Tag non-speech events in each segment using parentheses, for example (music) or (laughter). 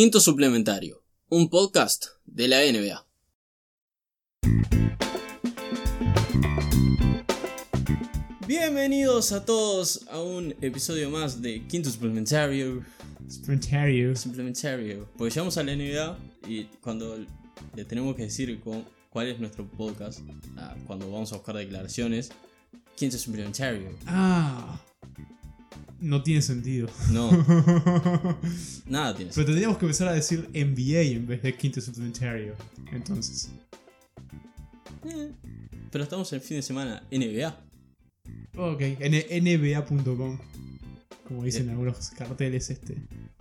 Quinto Suplementario, un podcast de la NBA. Bienvenidos a todos a un episodio más de Quinto Suplementario. Sprintarius. Suplementario. Porque llegamos a la NBA y cuando le tenemos que decir cu- cuál es nuestro podcast, ah, cuando vamos a buscar declaraciones, Quinto Suplementario. Ah. No tiene sentido. No, (laughs) nada tiene Pero tendríamos que empezar a decir NBA en vez de quinto supplementario. Entonces. Eh, Pero estamos en fin de semana NBA. Ok. NBA.com. Como dicen Eh. algunos carteles este.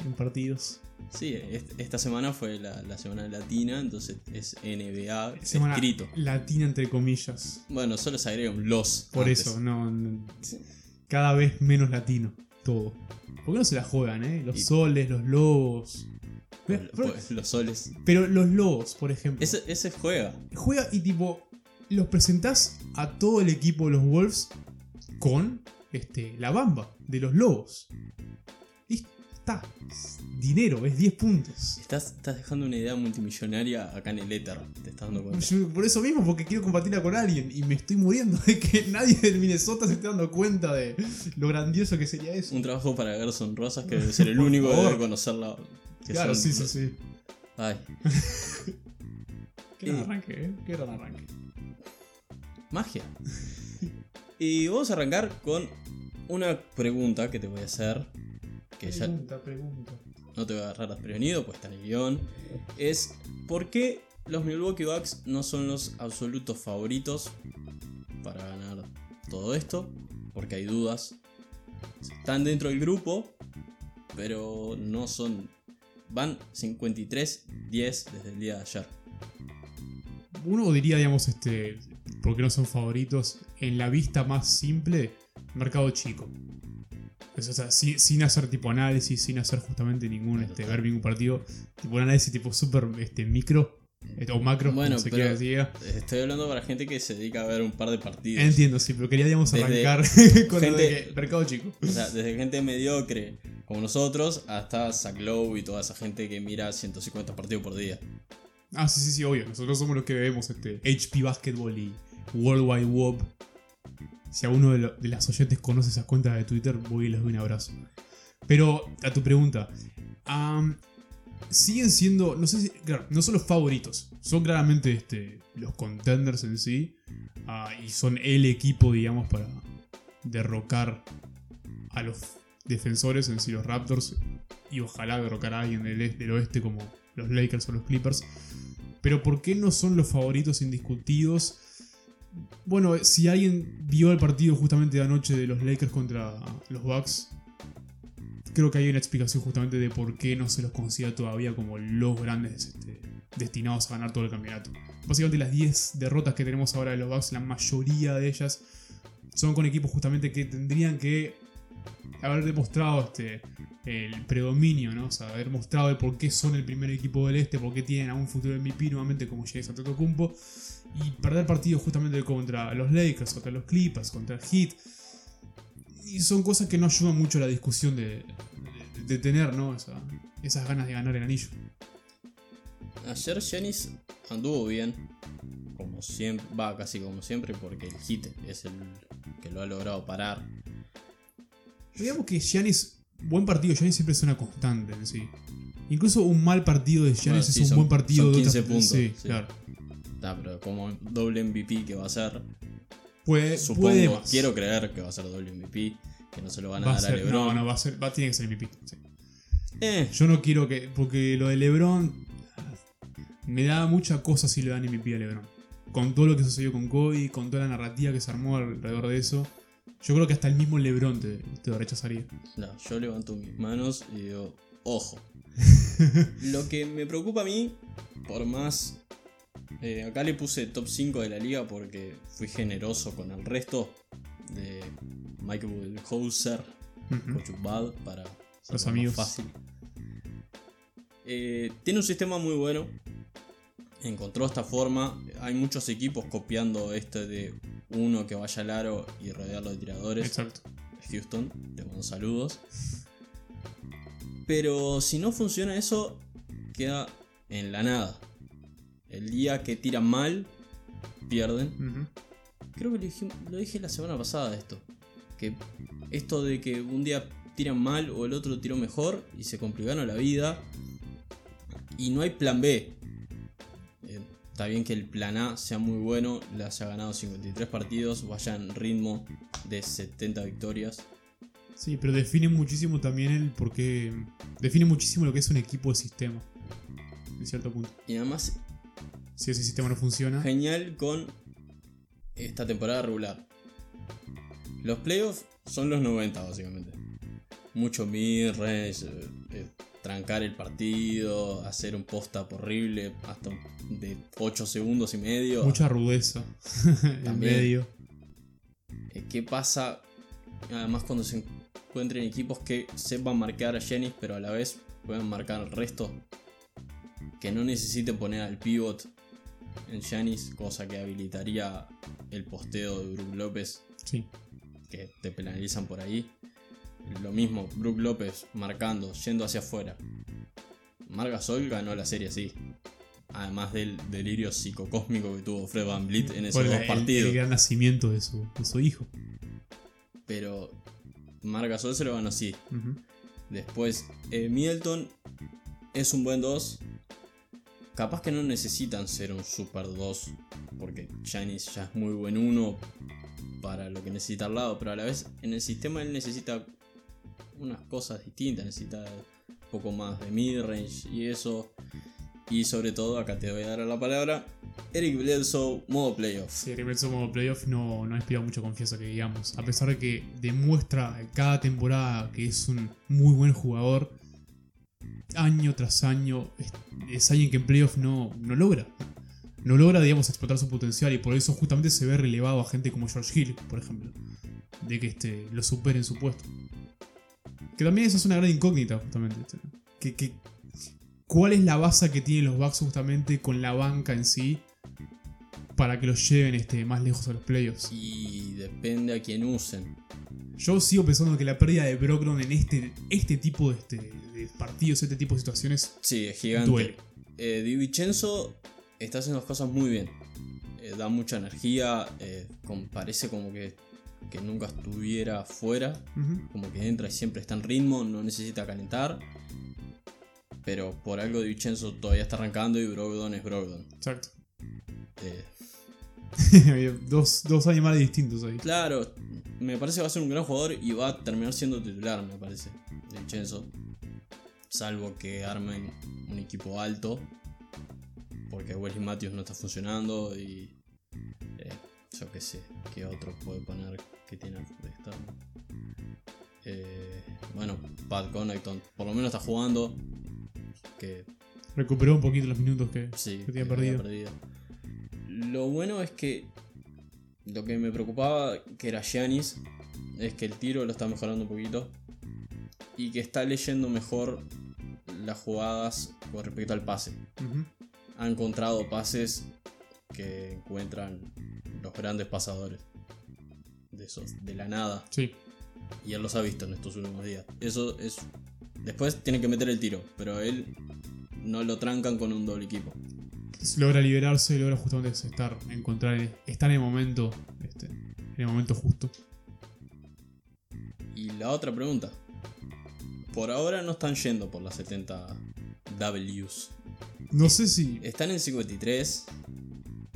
En partidos. Sí, est- esta semana fue la, la semana latina, entonces es NBA Semana escrito. latina entre comillas. Bueno, solo se agrega un los. Por antes. eso, no, no- Cada vez menos latino. Todo. ¿Por qué no se la juegan, eh? Los Y- soles, los lobos. Los, Pero, pues, los soles. pero los lobos, por ejemplo. Ese, ese juega. Juega y tipo, los presentás a todo el equipo de los Wolves con este, la bamba de los lobos. Y está. Es dinero, es 10 puntos. Estás, estás dejando una idea multimillonaria acá en el éter. Te estás dando cuenta. Yo- por eso mismo, porque quiero compartirla con alguien y me estoy muriendo de que (laughs) nadie del Minnesota se esté dando cuenta de lo grandioso que sería eso. Un trabajo para Gerson Rosas que debe (laughs) ser el único que debe conocerla. que Claro, son sí, sí, sí. Ay, (laughs) Qué gran arranque, ¿eh? Qué gran arranque. magia. Y vamos a arrancar con una pregunta que te voy a hacer. Que ya Pregunta, pregunta. no te voy a agarrar desprevenido, pues está en el guion. Es ¿por qué los Milwaukee Bucks no son los absolutos favoritos para ganar todo esto? Porque hay dudas. Están dentro del grupo, pero no son. Van 53-10 desde el día de ayer. Uno diría, digamos, este, porque no son favoritos, en la vista más simple, mercado chico. Es, o sea, sin, sin hacer tipo análisis, sin hacer justamente ningún, este, ver ningún partido, tipo un análisis tipo súper este, micro, este, o macro, Bueno, como se pero- quiera decir. Estoy hablando para gente que se dedica a ver un par de partidos. Entiendo, sí, pero quería, digamos, Desde arrancar (laughs) con de gente- que mercado chico. O sea, desde gente mediocre como nosotros hasta Zach Lowe y toda esa gente que mira 150 partidos por día. Ah, sí, sí, sí, obvio. Nosotros somos los que vemos este, HP Basketball y World Wide Web. Si alguno de, lo- las oyentes conoce esas cuentas de Twitter, voy y les doy un abrazo. Pero a tu pregunta, siguen siendo, no sé si, claro, no son los favoritos, son claramente este, los contenders en sí, ah, y son el equipo, digamos, para derrocar a los defensores, en sí, los Raptors, y ojalá derrocar a alguien del oeste como los Lakers o los Clippers. Pero ¿por qué no son los favoritos indiscutidos? Bueno, si alguien vio el partido justamente de anoche de los Lakers contra los Bucks, creo que hay una explicación justamente de por qué no se los considera todavía como los grandes este, destinados a ganar todo el campeonato. Básicamente las 10 derrotas que tenemos ahora de los Bucks, la mayoría de ellas son con equipos justamente que tendrían que haber demostrado este, el predominio, ¿no? O sea, haber mostrado el por qué son el primer equipo del este, por qué tienen a un futuro MVP nuevamente como Giannis Antetokounmpo y perder partidos justamente contra los Lakers, contra los Clippers, contra el Heat. Y son cosas que no ayudan mucho a la discusión de, de- de tener, ¿no? Esa- esas ganas de ganar el anillo. Ayer Giannis anduvo bien, como siempre, va casi como siempre, porque el hit es el que lo ha logrado parar. Digamos que Giannis, buen partido, Giannis siempre es una constante en sí. Incluso un mal partido de Bueno, sí, es un son- buen partido son de 15 otra- puntos, Sí, sí. claro. Está, pero como doble MVP que va a ser, Puede, supongo, puede más. quiero creer que va a ser doble MVP, que no se lo van a Va dar a ser, LeBron. no, no, va a ser, va, tiene que ser MVP. sí. Eh, Yo no quiero que. Porque lo de LeBron. Me da mucha cosa si le dan MVP a LeBron. Con todo lo que sucedió con Kobe, con toda la narrativa que se armó alrededor de eso. Yo creo que hasta el mismo LeBron te, te lo rechazaría. no, yo levanto mis manos y digo, ojo. (laughs) Lo que me preocupa a mí, por más... eh, acá le puse top 5 de la liga porque fui generoso con el resto de Michael Hauser, Ujú. Coach Bad, para Los amigos. fácil. Eh, tiene un sistema muy bueno. Encontró esta forma. Hay muchos equipos copiando este de uno que vaya al aro y rodearlo de tiradores. Exacto. Houston, te mando saludos. Pero si no funciona eso, queda en la nada. El día que tiran mal, pierden. Creo que lo dije, lo dije la semana pasada esto. Que esto de que un día tiran mal o el otro tiró mejor y se complicaron la vida. Y no hay plan B. Eh, está bien que el plan A sea muy bueno, le haya ganado 53 partidos, vaya en ritmo de 70 victorias. Sí, pero define muchísimo también el por qué. Define muchísimo lo que es un equipo de sistema. En cierto punto. Y además, Si ese sistema no funciona. genial con esta temporada regular. Los playoffs son los 90 básicamente. Mucho mid-range, eh, eh, trancar el partido, hacer un post-up horrible hasta de 8 segundos y medio. Mucha rudeza. (laughs) en medio. Eh, ¿Qué pasa? Además cuando se encuentren equipos que sepan marcar a Jennings, pero a la vez puedan marcar al resto. Que no necesiten poner al pivot en Janis, cosa que habilitaría el posteo de Brook López, Sí. que te penalizan por ahí. Lo mismo, Brook López marcando, yendo hacia afuera. Margasol ganó la serie así. Además del delirio psicocósmico que tuvo Fred Van Vliet en esos Por dos el, partidos. el gran nacimiento de su, de su hijo. Pero Margasol se lo ganó así. Después, eh, Middleton es un buen 2. Capaz que no necesitan ser un super 2. Porque Giannis ya es muy buen 1 para lo que necesita al lado. Pero a la vez, en el sistema él necesita unas cosas distintas. Necesita un poco más de midrange y eso. Y sobre todo, acá te voy a dar la palabra. Eric Bledsoe, modo playoff. Sí, Reverso modo playoff no, no inspira mucha confianza que digamos. A pesar de que demuestra cada temporada que es un muy buen jugador, año tras año es, es alguien que en playoff no, no logra. No logra, digamos, explotar su potencial y por eso justamente se ve relevado a gente como George Hill, por ejemplo. De que este, lo supere en su puesto. Que también esa es una gran incógnita, justamente. este. Que, que- ¿Cuál es la base que tienen los Bucks justamente con la banca en sí? Para que los lleven este, más lejos a los playoffs. Y depende a quién usen. Yo sigo pensando que la pérdida de Brogdon en este, este tipo de, este, de partidos, este tipo de situaciones, Sí, es gigante. duele. Eh, Di Vincenzo está haciendo las cosas muy bien. Eh, da mucha energía. eh, parece como que, que nunca estuviera fuera. Como que entra y siempre está en ritmo. No necesita calentar. Pero por algo Di Vincenzo todavía está arrancando y Brogdon es Brogdon. Exacto. Eh, (laughs) Había dos, dos animales distintos ahí. claro, me parece que va a ser un gran jugador y va a terminar siendo titular, me parece. Vincenzo. Salvo que armen un equipo alto. Porque Wesley Matthews no está funcionando y. eh, yo qué sé, ¿qué otro puede poner que tiene de estar? Eh, bueno, Pat Connaughton por lo menos está jugando. Que Recuperó un poquito los minutos que, sí, que tenía que había perdido. perdido. Lo bueno es que. Lo que me preocupaba, que era Giannis, es que el tiro lo está mejorando un poquito. Y que está leyendo mejor las jugadas con respecto al pase. Ha encontrado pases que encuentran los grandes pasadores. De esos, de la nada. Sí. Y él los ha visto en estos últimos días. Eso es. Después tiene que meter el tiro, pero él no lo trancan con un doble equipo. Logra liberarse, logra justamente estar, encontrar, estar en el momento, este, en el momento justo. Y la otra pregunta. Por ahora no están yendo por las 70 Ws. No sé si. Están en 53.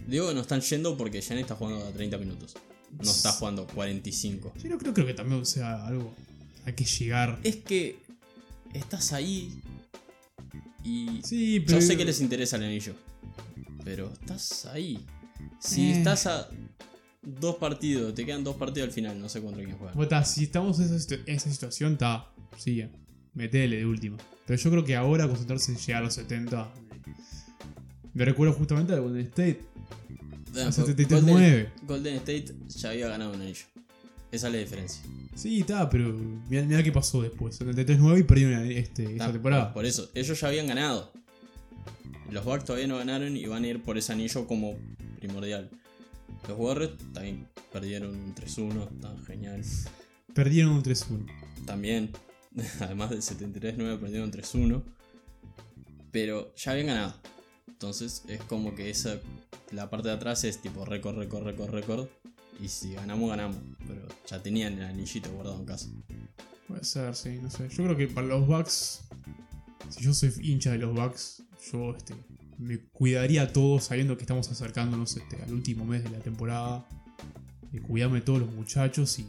Digo que no están yendo porque Giannis está jugando a 30 minutos. No está jugando 45. Yo no creo, creo que también sea algo. Hay que llegar. Es que estás ahí y Sí, pero. yo sé que les interesa el anillo, pero estás ahí. Si Eh. estás a dos partidos, te quedan dos partidos al final, no sé contra quién juega. Bueno, ta, si estamos en esa, situ- en esa situación, está. Sí, metele de última. Pero yo creo que ahora concentrarse en llegar a los 70. Me recuerdo justamente al Golden State. Bueno, a Golden, 79. Golden State ya había ganado un anillo. Esa es la diferencia. Sí, está, pero mirá, mirá qué pasó después. 73-9 y perdieron este, esta temporada. Por eso, ellos ya habían ganado. Los Bucks todavía no ganaron y van a ir por ese anillo como primordial. Los Warriors también perdieron un 3-1, tan genial. Perdieron un 3-1. También, (laughs) además del 73-9, perdieron 3-1. Pero ya habían ganado. Entonces es como que esa la parte de atrás es tipo récord, récord, récord, récord. Y si ganamos, ganamos. Pero ya tenían el anillito guardado en casa. Puede ser, sí, no sé. Yo creo que para los Bucks, si yo soy hincha de los Bucks, yo este, me cuidaría a todos sabiendo que estamos acercándonos este, al último mes de la temporada. De cuidarme de todos los muchachos y.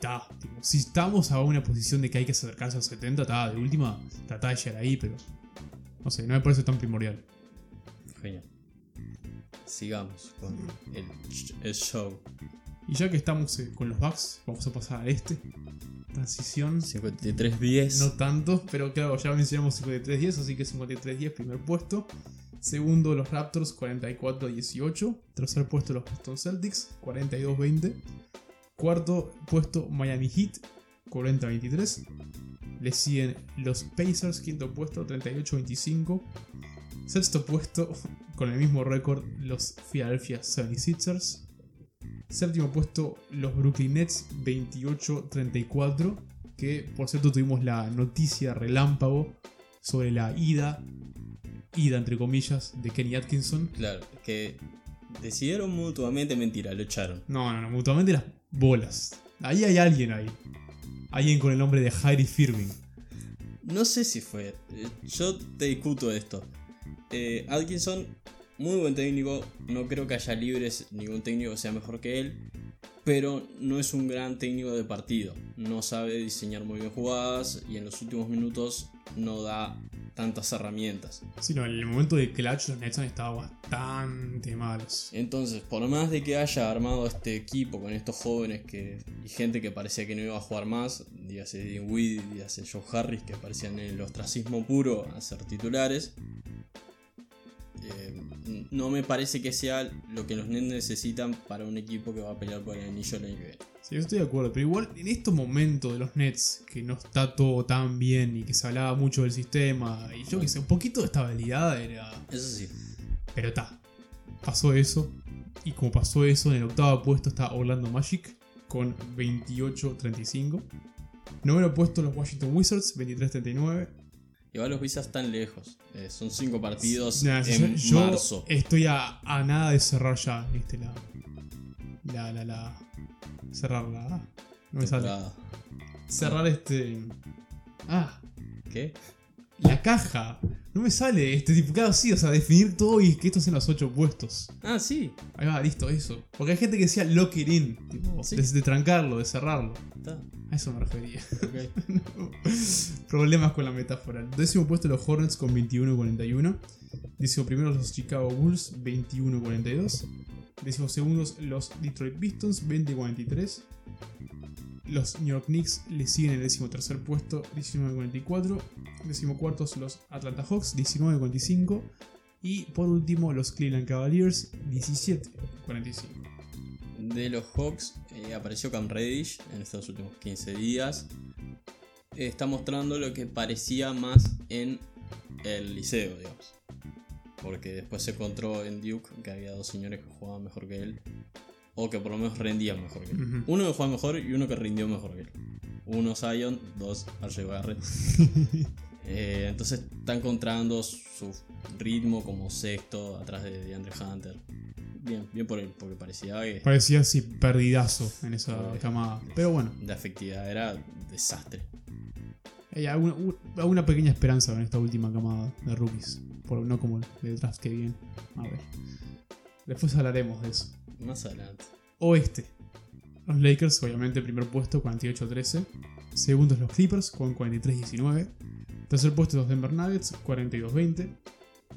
Ta, tipo, si estamos a una posición de que hay que acercarse a los 70, ta, de última, tratá de llegar ahí, pero. No sé, no me parece tan primordial. Genial. Sigamos con el show. Y ya que estamos eh, con los Bucks, vamos a pasar a este. Transición. 53-10. No tanto, pero claro, ya mencionamos 53-10, así que 53-10 primer puesto. Segundo los Raptors 44-18. Tercer puesto los Boston Celtics 42-20. Cuarto puesto Miami Heat 40-23. Le siguen los Pacers, quinto puesto 38-25. Sexto puesto (laughs) con el mismo récord los Philadelphia 76ers. Séptimo puesto los Brooklyn Nets 28-34. Que por cierto tuvimos la noticia relámpago sobre la ida, ida entre comillas, de Kenny Atkinson. Claro, que decidieron mutuamente mentira, lo echaron. No, no, no, mutuamente las bolas. Ahí hay alguien ahí. Alguien con el nombre de Harry Firming. No sé si fue. eh, Yo te discuto esto. Eh, Atkinson, muy buen técnico. No creo que haya libres ningún técnico que sea mejor que él. Pero no es un gran técnico de partido. No sabe diseñar muy bien jugadas. Y en los últimos minutos no da tantas herramientas. Sí, no, en el momento de clutch los Nets han estado bastante malos. Entonces, por más de que haya armado este equipo con estos jóvenes que, y gente que parecía que no iba a jugar más, dígase Dean Weed, dígase Joe Harris, que parecían en el ostracismo puro a ser titulares, eh, no me parece que sea lo que los Nets necesitan para un equipo que va a pelear por el anillo el año que viene. Sí, yo estoy de acuerdo, pero igual en estos momentos de los Nets, que no está todo tan bien y que se hablaba mucho del sistema, y yo que sé, un poquito de estabilidad era. Eso sí, Pero está, pasó eso, y como pasó eso, en el octavo puesto está Orlando Magic con 28-35. Noveno puesto los Washington Wizards, 23-39. Igual los Wizards están lejos. Eh, son cinco partidos Nah, en yo marzo. estoy a, a nada de cerrar ya este, la, la, la, la. Cerrar la. No me sale. Cerrar este. Ah, ¿Qué? La caja. No me sale este tipo. Claro, sí, o sea, definir todo y que estos sean los ocho puestos. Ah, sí. Ahí va, listo, eso. Porque hay gente que decía lock it in. Tipo, Sí. de, de trancarlo, de cerrarlo. Está. A eso me refería. (laughs) Problemas con la metáfora. Décimo puesto los Hornets con 21-41. Décimo primero los Chicago Bulls 21-42. Décimo segundos los Detroit Pistons 20-43. Los New York Knicks le siguen en el tercer puesto 19-44. Décimo cuartos los Atlanta Hawks 19-45. Y por último los Cleveland Cavaliers 17-45. De los Hawks eh, apareció Cam Reddish en estos últimos 15 días. Está mostrando lo que parecía más en el liceo, digamos. Porque después se encontró en Duke que había dos señores que jugaban mejor que él. O que por lo menos rendían mejor que él. Uno que jugaba mejor y uno que rindió mejor que él. Uno Zion, dos RJ Barrett. (laughs) Eh, entonces está encontrando su ritmo como sexto atrás de DeAndre Hunter. Bien, bien por él, porque parecía que Parecía así perdidazo en esa camada. Pero bueno, la efectividad era desastre. hay alguna, pequeña esperanza en esta última camada de rookies. Por, no como el de draft que viene. A ver. Después hablaremos de eso. Más adelante. Oeste. Los Lakers, obviamente, primer puesto, 48-13. Segundos los Clippers, con 43-19. Tercer puesto los Denver Nuggets, 42-20.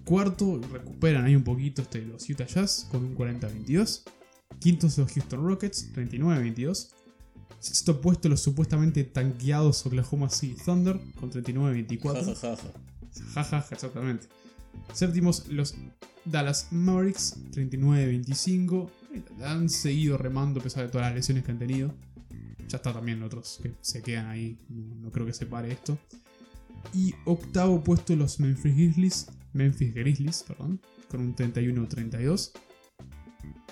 Cuarto, recuperan ahí un poquito este, los Utah Jazz, con un 40-22. Quintos los Houston Rockets, 39-22. Sexto puesto los supuestamente tanqueados Oklahoma City Thunder, con 39-24. Ja, ja, ja, ja. Jajaja, exactamente. Séptimos, los Dallas Mavericks, 39-25. Han seguido remando a pesar de todas las lesiones que han tenido. Ya está también otros que se quedan ahí. No, no creo que se pare esto. Y octavo puesto los Memphis Grizzlies. Memphis Grizzlies, perdón. Con un 31-32.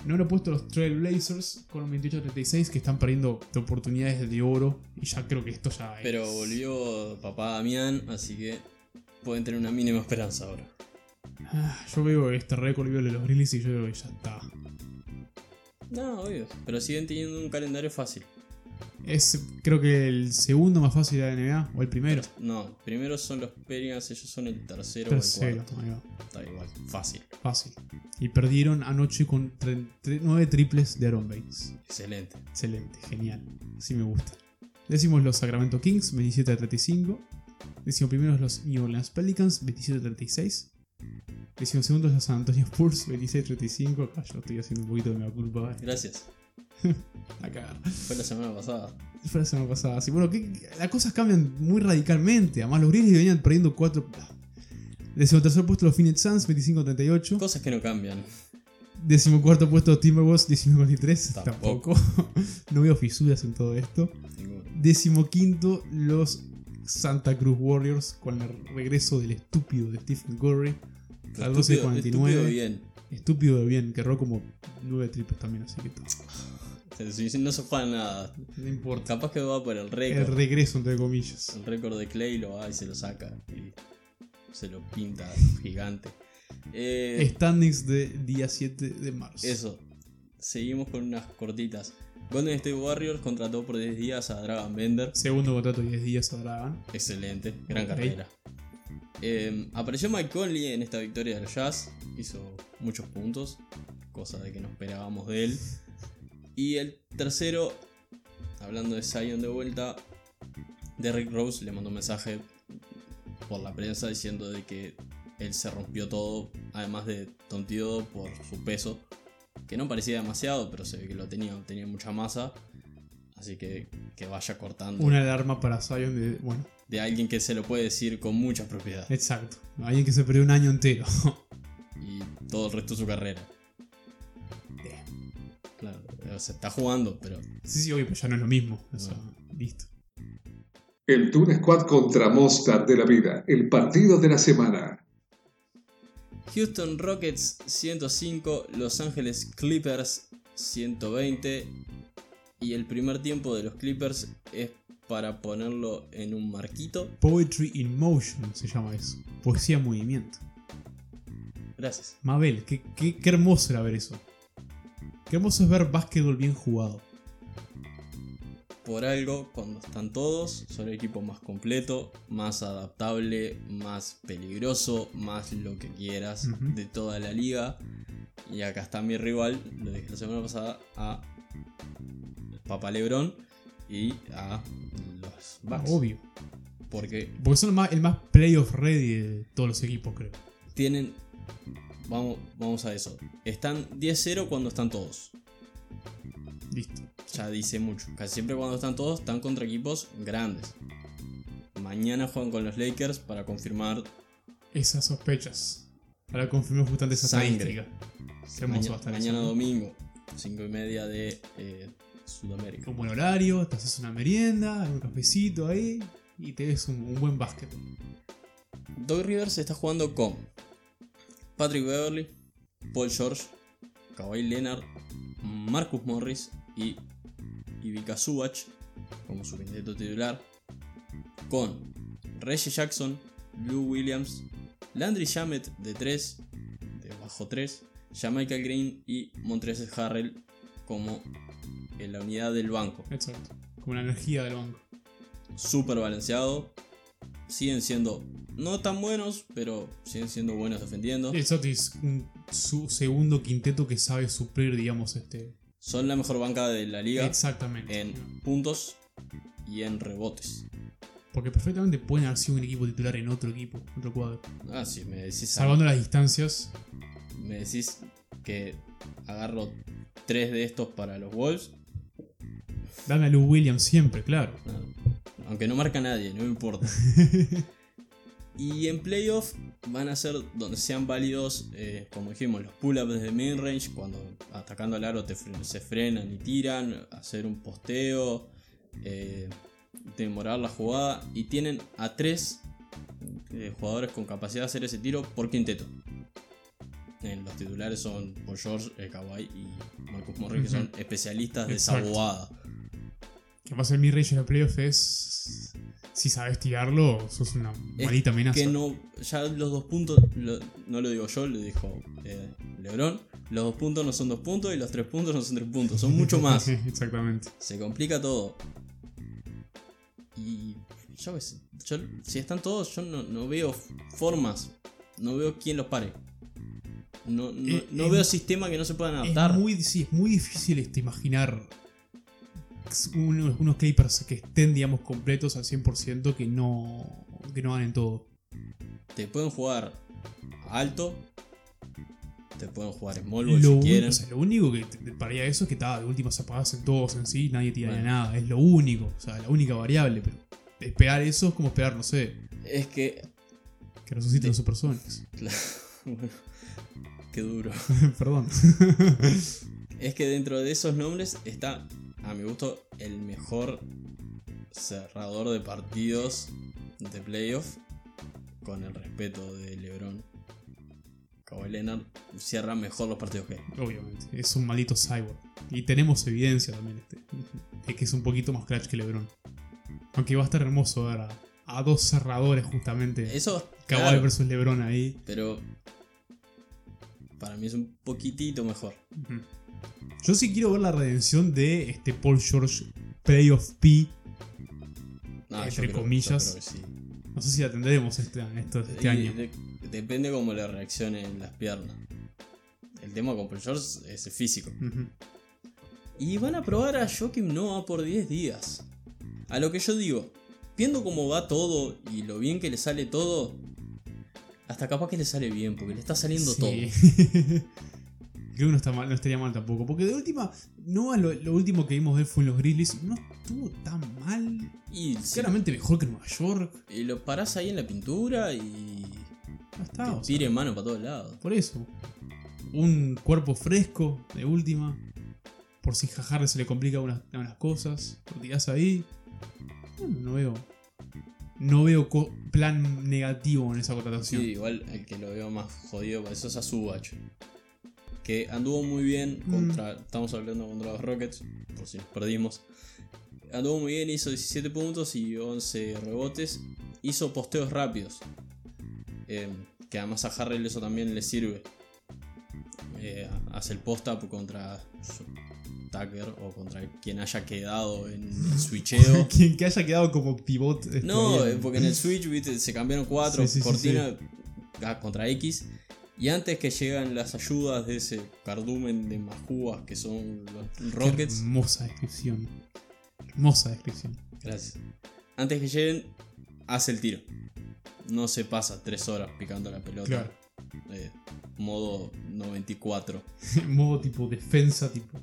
Noveno puesto los Trailblazers con un 28-36 que están perdiendo de oportunidades de oro. Y ya creo que esto ya es- Pero volvió papá Damián, así que pueden tener una mínima esperanza ahora. Ah, yo veo este récord de los Grizzlies y yo creo que ya está. No, obvio. Pero siguen teniendo un calendario fácil. Es creo que el segundo más fácil de la NBA o el primero. No, primero son los Pelicans, ellos son el tercero, Tercero, o el cuarto. Está igual, fácil. Fácil. Y perdieron anoche con 9 triples de Aaron Baines. Excelente. Excelente, genial. Así me gusta. Decimos los Sacramento Kings, 27 a 35. Decimos primeros los New Orleans Pelicans, 27 a 36. Decimos segundos los San Antonio Spurs, 26 a 35. Acá yo estoy haciendo un poquito de mi culpa. eh. Gracias. (laughs) Acá. Fue la semana pasada. Fue la semana pasada. Sí, bueno, que las cosas cambian muy radicalmente. Además, los Grizzlies venían perdiendo 4. Décimo tercer puesto los Phoenix Suns, 25 a 38. Cosas que no cambian. Décimo cuarto puesto los Timberwolves, 19 a 23. Tampoco. Tampoco. (laughs) no veo fisuras en todo esto. Ninguno. Décimo quinto los Santa Cruz Warriors con el regreso del estúpido de Stephen Curry. Al Estúpido- 12.49. estúpido bien. Estúpido de bien, que erró como 9 triples también, así que No se juega nada. no importa. Capaz que va por el El récord. regreso, entre comillas. El récord de Clay lo va y se lo saca. Y se lo pinta gigante. Eh, Standings de día 7 de marzo. Eso. Seguimos con unas cortitas. Golden State Warriors contrató por 10 días a Dragon Bender. Segundo contrato 10 días a Dragon. Excelente, gran Ok. carrera. Eh, apareció Mike Conley en esta victoria de los Jazz. Hizo muchos puntos, cosa de que no esperábamos de él. Y el tercero, hablando de Zion de vuelta, Derrick Rose le mandó un mensaje por la prensa diciendo de que él se rompió todo, además de tontido por su peso, que no parecía demasiado, pero se ve que lo tenía, tenía mucha masa. Así que que vaya cortando Una alarma para Zion de. Bueno, de alguien que se lo puede decir con mucha propiedad exacto. Alguien que se perdió un año entero. (laughs) y todo el resto de su carrera. Claro, o sea, está jugando, pero sí, sí, obvio, pero ya no es lo mismo. O sea, listo. El Toon Squad contra Mostar de la Vida, el partido de la semana. Houston Rockets 105, Los Ángeles Clippers 120 y el primer tiempo de los Clippers es para ponerlo en un marquito. Poetry in Motion se llama eso. Poesía en movimiento. Gracias. Mabel, qué, qué, qué hermoso era ver eso. Qué hermoso es ver básquetbol bien jugado. Por algo, cuando están todos, son el equipo más completo, más adaptable, más peligroso, más lo que quieras de toda la liga. Y acá está mi rival, lo dije la semana pasada, a Papa Lebron y a los Bucks. Obvio. Porque Porque son el más, el más playoff ready de todos los equipos, creo. tienen. Vamos, vamos a eso. Están 10-0 cuando están todos. Listo. Ya dice mucho. Casi siempre cuando están todos están contra equipos grandes. Mañana juegan con los Lakers para confirmar. Esas sospechas. Ahora confirmó justamente esa Sangre. maña- mañana domingo, 5 y media de eh, Sudamérica. Un buen horario, te haces una merienda, un cafecito ahí y te ves un, un buen básquet. Doug Rivers está jugando con Patrick Beverly, Paul George, Kawhi Leonard, Marcus Morris y Ivica Subach como su quinteto titular. Con Reggie Jackson, Lou Williams, Landry Shamet de 3, de bajo 3, Jamaica Green y Montrezl Harrell como en la unidad del banco. Exacto. Como la energía del banco. súper balanceado. Siguen siendo no tan buenos, pero siguen siendo buenos defendiendo. Exacto, y es un- su segundo quinteto que sabe suplir, digamos, este. Son la mejor banca de la liga Exactamente. en puntos y en rebotes. Porque perfectamente pueden haber sido un equipo titular en otro equipo, otro cuadro. Ah, si me decís, a- Salvando las distancias, me decís que agarro tres de estos para los Wolves, dame a Lou Williams siempre, claro. nada. aunque no marca nadie, no me importa. (laughs) Y en playoff van a ser donde sean válidos, eh, como dijimos, los pull-ups desde mid-range, cuando atacando al aro te fre- se frenan y tiran, hacer un posteo, eh, demorar la jugada. Y tienen a tres eh, jugadores con capacidad de hacer ese tiro por quinteto. Los titulares son Paul George, Kawhi y Marcus Morris, que son especialistas de esa Exacto. bobada. Que pasa el mid-range en la playoff es. si sabes tirarlo, sos una Es malita amenaza. Que no, ya los dos puntos, lo- no lo digo yo, lo dijo eh, Lebron. Los dos puntos no son dos puntos y los tres puntos no son tres puntos, son mucho más. (laughs) Exactamente. Se complica todo. Y yo qué sé, yo- si están todos, yo no, no veo formas, no veo quién los pare. No, no, Eh, no es- veo sistema que no se puedan Es adaptar. muy, sí, es muy difícil este, imaginar unos, unos Clippers que estén, digamos, completos al 100% que no, que no ganen todo. Te pueden jugar alto, te pueden jugar small ball Lo, si un- quieren. o sea, lo único que te, pararía eso es que ta, de última se apagasen todos en sí, nadie tiraría Bueno. nada. Es lo único, o sea, la única variable. Pero esperar eso es como esperar, no sé, Es que. que resuciten los supersónicos. (laughs) claro, bueno, qué duro. (laughs) Perdón. Es que dentro de esos nombres está, a mi gusto, el mejor cerrador de partidos de playoff. Con el respeto de LeBron. Kawhi Leonard cierra mejor los partidos que él. Obviamente, es un maldito cyborg. Y tenemos evidencia también este, de que es un poquito más clutch que LeBron. Aunque va a estar hermoso ver a, a dos cerradores justamente. Eso, Kawhi claro, versus LeBron ahí. pero para mí es un poquitito mejor. Yo sí quiero ver la redención de este Paul George Playoff P. Yo Entre comillas. que sí. No sé si la tendremos este, esto- este Y año. de- depende cómo le reaccionen las piernas. El tema con Paul George es el físico. Y van a probar a Joakim Noah por 10 días. A lo que yo digo, viendo cómo va todo y lo bien que le sale todo, hasta capaz que le sale bien, porque le está saliendo todo. (laughs) Sí. Creo que no, está mal, no estaría mal tampoco. Porque de última, no lo, lo último que vimos de él fue en los Grizzlies. No estuvo tan mal. Y, Claramente mejor que Nueva York. y lo parás ahí en la pintura y Ya está. te o sea, tire mano para todos lados. por eso. Un cuerpo fresco de última. Por si Harry se le complica unas, unas cosas. Lo tirás ahí. Bueno, no veo. No veo plan negativo en esa Sí, contratación. igual el que lo veo más jodido para eso es a Subach. Que anduvo muy bien contra. Estamos hablando contra los Rockets, por si nos perdimos. Anduvo muy bien, hizo 17 puntos y 11 rebotes. Hizo posteos rápidos. eh, que además a Harrell eso también le sirve. Eh, hace el post-up contra Tucker o contra quien haya quedado en el switcheo. (laughs) Quien que haya quedado como pivot. No, eh, porque en el (laughs) Switch ¿viste? se cambiaron cuatro, Sí, cortina contra X. Y antes que llegan las ayudas de ese cardumen de majúas que son los Qué Rockets. Hermosa descripción. Hermosa descripción. Gracias. Antes que lleguen, hace el tiro. No se pasa tres horas picando la pelota. Claro. Eh, modo 94. (laughs) modo tipo defensa, tipo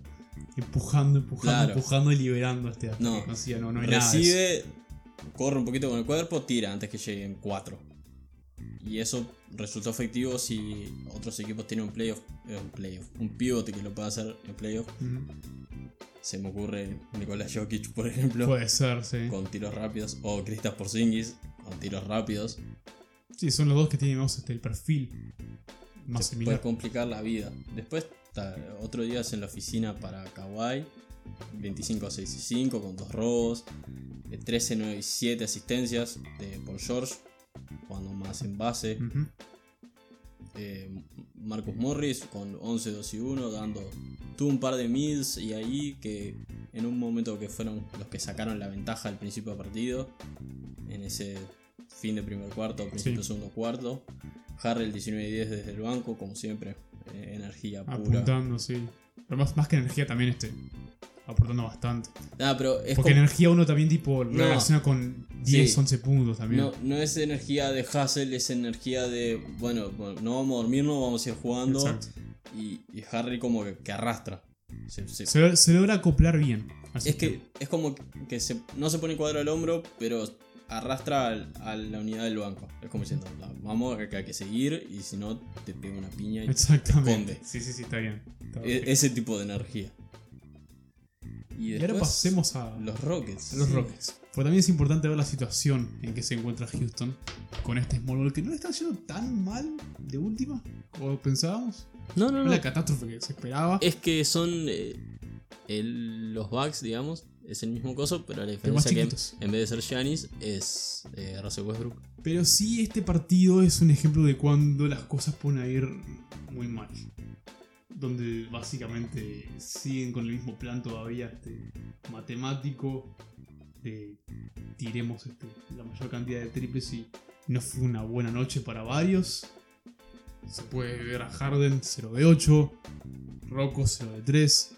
empujando, empujando, Claro. empujando y liberando este hasta No. consiga, no, no hay nada. Recibe, corre un poquito con el cuerpo, tira antes que lleguen cuatro. Y eso resultó efectivo si otros equipos tienen un playoff, eh, un playoff, un pivot que lo pueda hacer en playoff. Se me ocurre Nicolás Jokic, por ejemplo, Puede ser, sí. con tiros rápidos, o Kristaps Porzingis con tiros rápidos. Sí, son los dos que tienen más este, el perfil más Te similar. puede complicar la vida. Después, otro día es en la oficina para Kawhi. 25 6 y 5 con dos robos. eh, 13 9 y 7 asistencias de Paul George. Jugando más en base. Eh, Marcus Morris con 11 2 y 1 dando. Tuvo un par de mids y ahí que en un momento que fueron los que sacaron la ventaja al principio del partido. En ese fin de primer cuarto, principio de Sí. segundo cuarto. Harrell 19 y 10 desde el banco, como siempre. eh, energía pura. Apuntando, sí. Pero más, más que energía también este. Aportando bastante. Ah, pero es Porque como- energía uno también tipo lo No. relaciona con 10, Sí. 11 puntos también. no, no es energía de Hassel, es energía de. Bueno, no vamos a dormirnos, vamos a ir jugando. Exacto. Y, y Harry como que, que arrastra. Se- se- Se, lo- se logra acoplar bien. es que es como que se, no se pone cuadro al hombro, pero arrastra al- a la unidad del banco. Es como diciendo, "La- vamos, acá hay que seguir y si no te pega una piña y te Exactamente. esconde. Sí, sí, sí, está bien. Está E- bien. ese tipo de energía. Y, y ahora después, pasemos a los Rockets. a los sí. Rockets. Porque también es importante ver la situación en que se encuentra Houston con este small ball que no le está yendo tan mal de última como pensábamos. No, no, No no. la catástrofe que se esperaba. Es que son eh, el- los Bucks, digamos, es el mismo coso, pero la diferencia que chiquitos. en vez de ser Giannis es eh, Russell Westbrook. Pero sí, este partido es un ejemplo de cuando las cosas pueden a ir muy mal. Donde básicamente siguen con el mismo plan todavía este, matemático de tiremos este, la mayor cantidad de triples y no fue una buena noche para varios. Se puede ver a Harden 0 de 8, Rocco 0 de 3,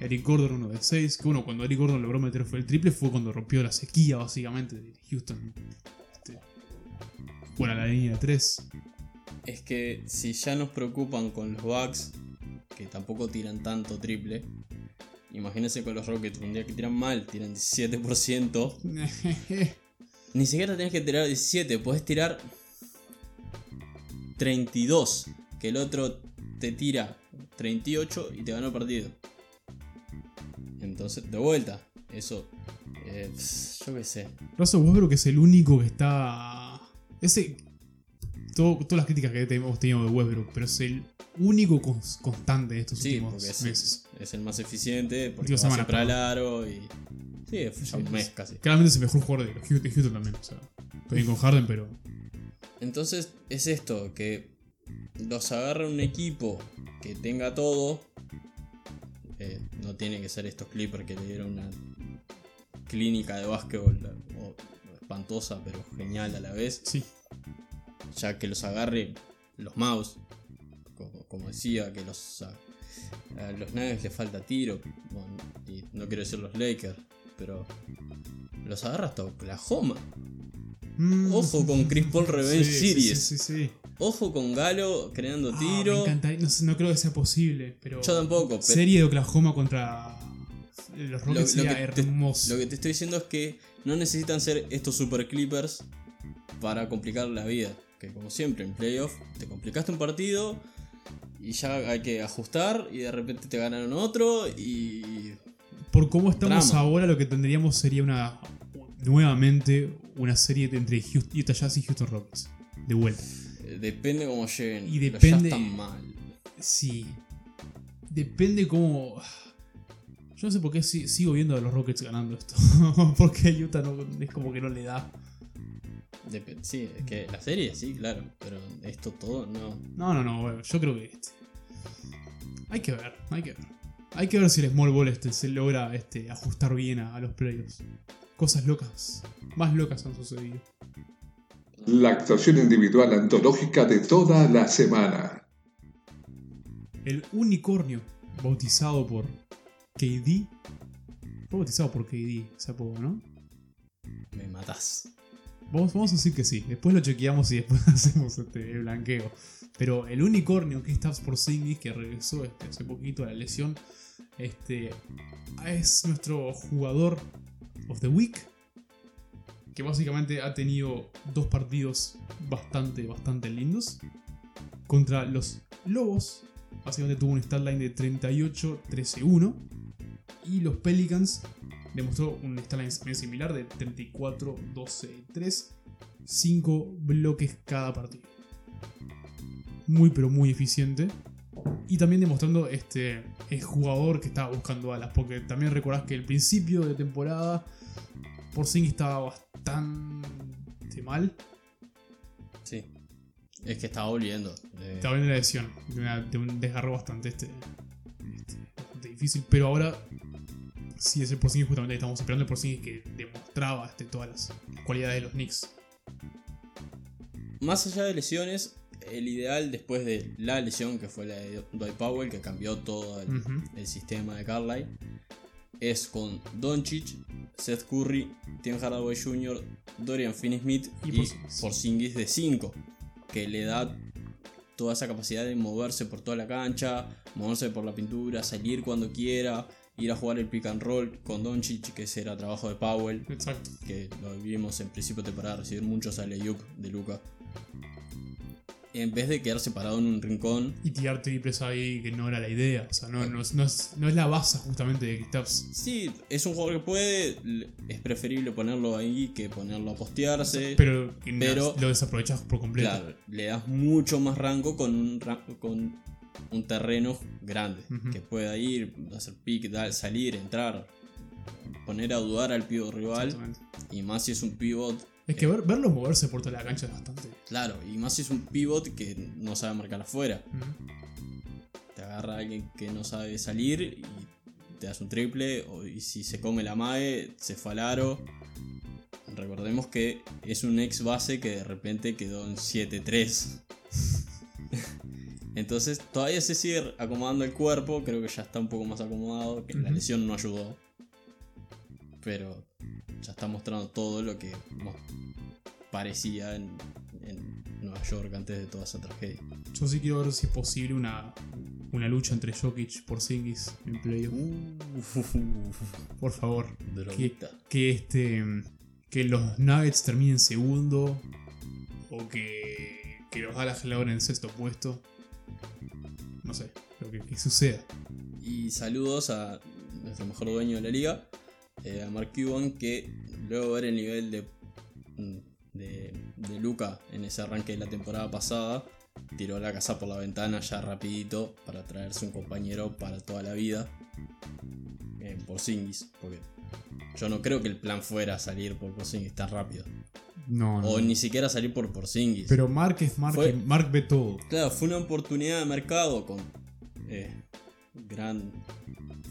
Eric Gordon 1 de 6. Que bueno, cuando Eric Gordon logró meter fue el triple fue cuando rompió la sequía básicamente de Houston. Este, fuera la línea de 3. Es que si ya nos preocupan con los Bucks, que tampoco tiran tanto triple, imagínense con los Rockets, un día que tiran mal, tiran 17%. (laughs) Ni siquiera tenés que tirar 17, podés tirar 32, que el otro te tira 38 y te ganó el partido. Entonces, de vuelta, eso, eh, yo qué sé. Russell Westbrook es el único que está. Ese. todo- todas las críticas que hemos tenido de Westbrook, pero es el único cons- constante de estos Sí, últimos es, meses. es el más eficiente, porque Última va siempre al perdón. aro y... Sí, fue ya Sí, un mes casi. Claramente es el mejor jugador de Houston, Houston también. O sea, estoy bien con Harden, pero. Entonces es esto, que los agarra un equipo que tenga todo. eh, no tiene que ser estos Clippers que le dieron una clínica de básquetbol o espantosa pero genial a la vez. Sí. Ya que los agarre los Mouse. Como, como decía, que los, a, a los Nuggets le falta tiro. bueno, y no quiero decir los Lakers, pero los agarra hasta Oklahoma. Mm. Ojo con Chris Paul Revenge Sí, Series. Sí, sí, sí. Ojo con Galo creando Ah, tiro. me encantaría. No, creo que sea posible, pero. Yo tampoco, pero Serie de Oklahoma contra los lo, Rockets lo sería que te, lo que te estoy diciendo es que no necesitan ser estos super clippers para complicar la vida. Que como siempre en playoff te complicaste un partido y ya hay que ajustar y de repente te ganaron otro y Por cómo estamos Trama. ahora, lo que tendríamos sería una. Nuevamente, una serie entre Houston, Utah Jazz y Houston Rockets. De vuelta. eh, depende cómo lleguen. Y depende- Jazz están mal. Sí. Depende cómo. Yo no sé por qué si- sigo viendo a los Rockets ganando esto. (laughs) Porque Utah no, es como que no le da. Dep- sí, es que la serie sí, claro, pero esto todo no. No, no, no. bueno, yo creo que este. Hay que ver, hay que ver. Hay que ver si el Small Ball este se logra este, ajustar bien a, a los playoffs. Cosas locas. Más locas han sucedido. La actuación individual antológica de toda la semana. El unicornio, bautizado por KD. Fue bautizado por KD ese apodo, ¿no? Me matás. Vamos, vamos a decir que sí. Después lo chequeamos y después (laughs) hacemos este, blanqueo. Pero el unicornio que está por Porzingis, que regresó este, hace poquito a la lesión, este, es nuestro jugador of the week. Que básicamente ha tenido dos partidos bastante, bastante lindos. Contra los Lobos. Básicamente tuvo un stat line de 38-13-1. Y los Pelicans demostró un stat line también similar de 34-12-3. 5 bloques cada partido. Muy pero muy eficiente. Y también demostrando este el jugador que estaba buscando alas. Porque también recordás que el principio de temporada Porzingis estaba bastante mal. Sí. Es que estaba volviendo. de- Estaba en una lesión. De, una- de un desgarro bastante, este, este, bastante difícil. Pero ahora sí es el Porzingis justamente estamos esperando. El Porzingis que demostraba este, todas las cualidades de los Knicks. Más allá de lesiones, el ideal después de la lesión que fue la de Dwight Powell, que cambió todo el, sistema de Carlisle, es con Doncic, Seth Curry, Tim Hardaway Jr., Dorian Finney-Smith Y y. Porzingis de 5, que le da toda esa capacidad de moverse por toda la cancha, moverse por la pintura, salir cuando quiera, ir a jugar el pick and roll con Doncic, que ese era trabajo de Powell Exacto. que lo vimos en principio de temporada, recibir muchos a de Luca. En vez de quedarse parado en un rincón, y tirar triples ahí que no era la idea. O sea, no, no, es, no es- no es la base justamente de Kristaps. sí, es un jugador que puede, es preferible ponerlo ahí que ponerlo a postearse. Pero, lo desaprovechas por completo. claro, le das mucho más rango con un, con un terreno grande, que pueda ir, hacer pick, dar- salir, entrar, poner a dudar al pivot rival. Y más si es un pivot. Es que ver- verlo moverse por toda la cancha es bastante. Claro, y más si es un pivot que no sabe marcar afuera. Te agarra alguien que no sabe salir y te das un triple. O, y si se come la MAE, se fue al aro. Recordemos que es un ex base que de repente quedó en 7-3. Entonces todavía se sigue acomodando el cuerpo. Creo que ya está un poco más acomodado. Que la lesión no ayudó. Pero ya está mostrando todo lo que parecía en, en Nueva York antes de toda esa tragedia. Yo sí quiero ver si es posible una, una lucha entre Jokic por Singis en playoff. Por favor. Que, este. Que los Nuggets terminen segundo. O que. Que los Dallas logren el sexto puesto. No sé. Lo que, suceda. Y saludos a nuestro mejor dueño de la liga, eh, a Mark Cuban, que luego ver el nivel de, de, Luca en ese arranque de la temporada pasada, tiró la casa por la ventana ya rapidito para traerse un compañero para toda la vida. Eh, por Singis, porque yo no creo que el plan fuera salir por Porzingis tan rápido. No, no. O ni siquiera salir por Porzingis. Pero Mark es Mark. Fue- Mark ve todo. Claro, fue una oportunidad de mercado con eh, gran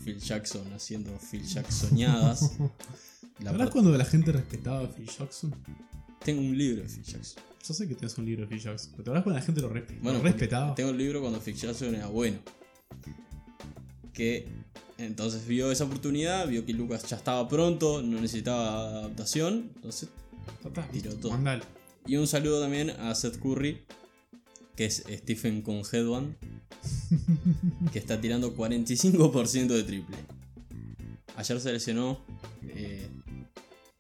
Phil Jackson haciendo Phil Jacksoneadas. (laughs) La ¿Verdad cuando la gente respetaba a Phil Jackson? Tengo un libro de Phil Jackson. Yo sé que tenés un libro de Phil Jackson. Pero ¿te verdad cuando la gente lo, lo Bueno, porque respetaba? tengo el libro cuando Phil Jackson era bueno. Que entonces vio esa oportunidad, vio que Lucas ya estaba pronto, no necesitaba adaptación. Entonces, Total, tiró listo, todo. mandale. y un saludo también a Seth Curry, que es Stephen con Headband, (laughs) que está tirando 45% de triple. Ayer se lesionó eh,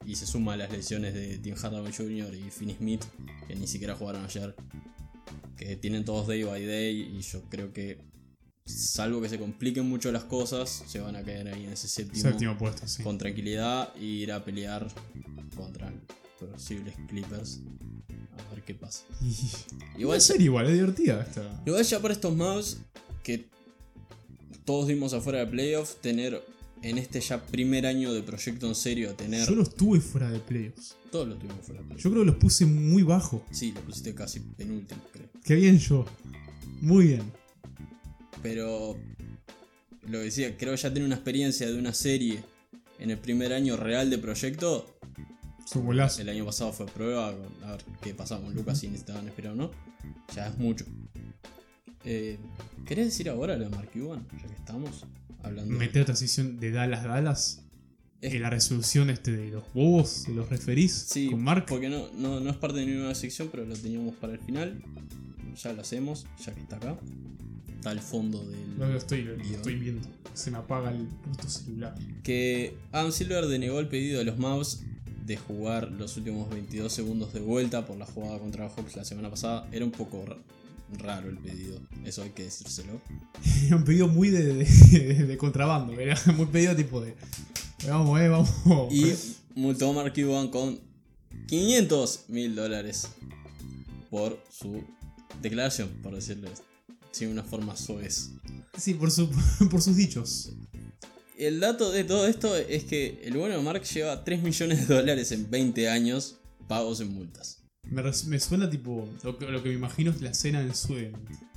y se suma a las lesiones de Tim Hardaway Jr. y Finney Smith, que ni siquiera jugaron ayer. Que tienen todos day by day y yo creo que, salvo que se compliquen mucho las cosas, se van a caer ahí en ese séptimo, Séptimo puesto, sí. con tranquilidad y ir a pelear contra posibles Clippers. A ver qué pasa. (laughs) Igual serie igual, es divertida esta. Igual ya para estos Mavs que todos vimos afuera de playoff, tener en este ya primer año de proyecto en serio, tener Yo los tuve fuera de playoffs. todo lo tuvimos fuera de playoff. Yo creo que los puse muy bajo. Sí, lo pusiste casi penúltimo, creo. Qué bien yo. Muy bien. Pero lo que decía, creo que ya tener una experiencia de una serie en el primer año real de proyecto. Golazo. El año pasado fue prueba, a ver qué pasaba con Lucas si necesitaban esperar o no. Ya es mucho. Eh, ¿Querés decir ahora lo de Mark Cuban? Ya que estamos hablando. Meter transición de Dallas Dallas. Es- la resolución este de los bobos, de los referís. Sí, con Mark. porque no, no, no es parte de ninguna sección, pero lo teníamos para el final. Ya lo hacemos, ya que está acá. Está al fondo del. No lo estoy, lo estoy viendo. Se me apaga el puto celular. Que Adam Silver denegó el pedido de los Mavs de jugar los últimos 22 segundos de vuelta por la jugada contra Hawks la semana pasada. Era un poco ra- raro el pedido, eso hay que decírselo. Era (laughs) un pedido muy de, de, de contrabando. Era muy pedido tipo de. Vamos, eh, vamos. Y multó a Mark Cuban con 500 mil dólares por su declaración, por decirlo sin una forma soez. Sí, por, su, (laughs) por sus dichos. El dato de todo esto es que el bueno de Mark lleva 3 millones de dólares en 20 años pagos en multas. Me, suena tipo. Lo que, lo que me imagino es la escena en su. En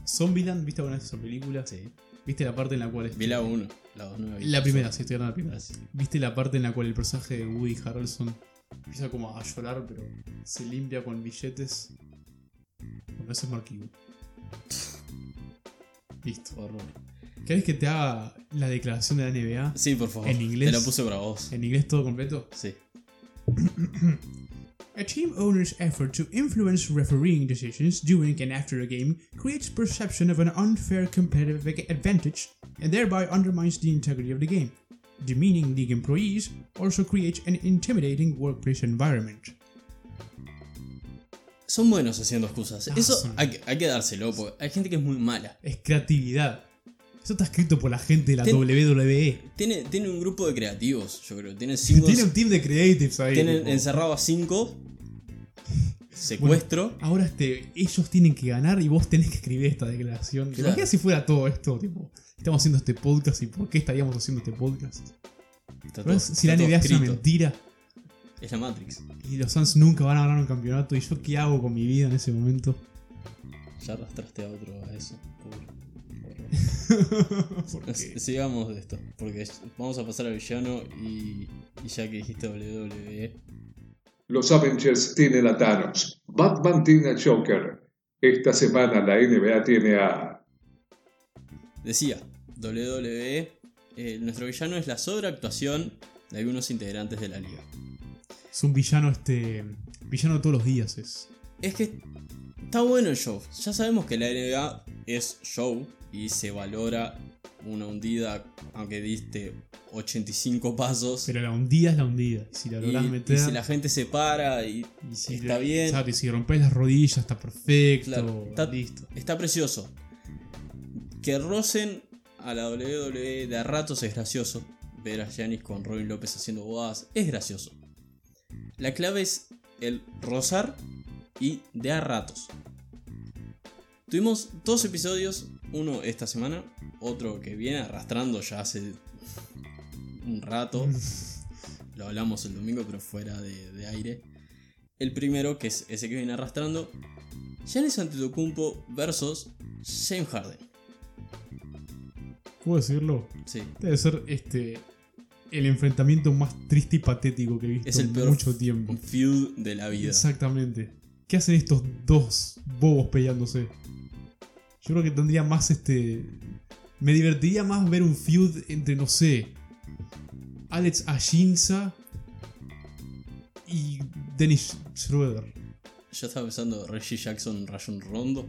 Zombieland, ¿viste alguna vez esa película? Sí. ¿Viste la parte en la cual. este- Vi la 1, la 2 no vi. La primera, sí, estoy hablando de la primera. ¿Viste la parte en la cual el personaje de Woody Harrelson empieza como a llorar, pero se limpia con billetes? Bueno, ese es Mark. (laughs) Listo. Horror. ¿Querés que te haga la declaración de la NBA? Sí, por favor. ¿En inglés? Te la puse para vos. En inglés todo completo. Sí. (clears throat) A team owner's effort to influence refereeing decisions during and after a game creates perception of an unfair competitive ag- advantage and thereby undermines the integrity of the game. Demeaning league employees also creates an intimidating workplace environment. Son buenos haciendo excusas. Ah, Eso hay, hay que dárselo, porque hay gente que es muy mala. Es creatividad. Eso está escrito por la gente de la Ten- WWE. Tiene, tiene un grupo de creativos, yo creo. Tiene cinco. Tiene un team de creatives ahí. tienen encerrado a cinco. Secuestro. Ahora este, ellos tienen que ganar y vos tenés que escribir esta declaración. ¿Te Claro. imaginas si fuera todo esto? Tipo, estamos haciendo este podcast y por qué estaríamos haciendo este podcast? Está Pero todo- si la está NBA es una mentira Es la Matrix. y los Suns nunca van a ganar un campeonato, ¿y yo qué hago con mi vida en ese momento? Ya arrastraste a otro a eso. Pobre. (laughs) Sigamos de esto, porque vamos a pasar al villano y, y ya que dijiste WWE, Los Avengers tienen a Thanos. Batman tiene a Joker. Esta semana la NBA tiene a... decía, WWE, eh, nuestro villano es la sobreactuación de algunos integrantes de la liga. Es un villano, este. Villano todos los días es. Es que está bueno el show. Ya sabemos que la NBA es show y se valora una hundida, aunque diste 85 pasos. Pero la hundida es la hundida. Si la lográs y meter. si la gente se para y y si está la- bien. exacto, y si rompes las rodillas, está perfecto. Claro, está- listo. está precioso. Que rocen a la WWE de a ratos es gracioso. Ver a Giannis con Robin López haciendo bodas es gracioso. La clave es el rozar y de a ratos. Tuvimos dos episodios, uno esta semana, otro que viene arrastrando ya hace un rato. (laughs) Lo hablamos el domingo, pero fuera de, de aire. El primero, que es ese que viene arrastrando, Giannis Antetokounmpo versus James Harden. ¿Puedo decirlo? Sí, Debe ser este. El enfrentamiento más triste y patético que he visto es el en peor mucho tiempo. feud de la vida. Exactamente. ¿Qué hacen estos dos bobos peleándose? Yo creo que tendría más este. Me divertiría más ver un feud entre, no sé. Alex Ashinza y Dennis Schroeder. Yo estaba pensando Reggie Jackson, Rayon Rondo.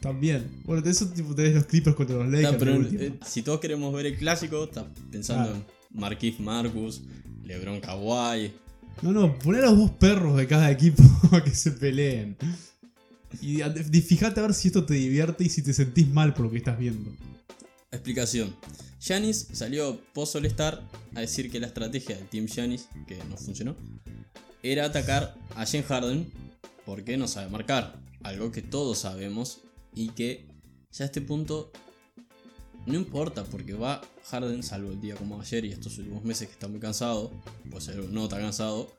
También. Bueno, de eso tipo tenés los Clippers contra los Está, Lakers. pero eh, si todos queremos ver el clásico, estás pensando Claro. en Marquise Marcus, LeBron Kawhi. No, no, poné a los dos perros de cada equipo (laughs) a que se peleen. Y fíjate a ver si esto te divierte y si te sentís mal por lo que estás viendo. Explicación. Giannis salió post Star a decir que la estrategia del Team Giannis, que no funcionó, era atacar a James Harden porque no sabe marcar. Algo que todos sabemos y que ya a este punto no importa porque va Harden, salvo el día como ayer y estos últimos meses que está muy cansado, pues no está cansado,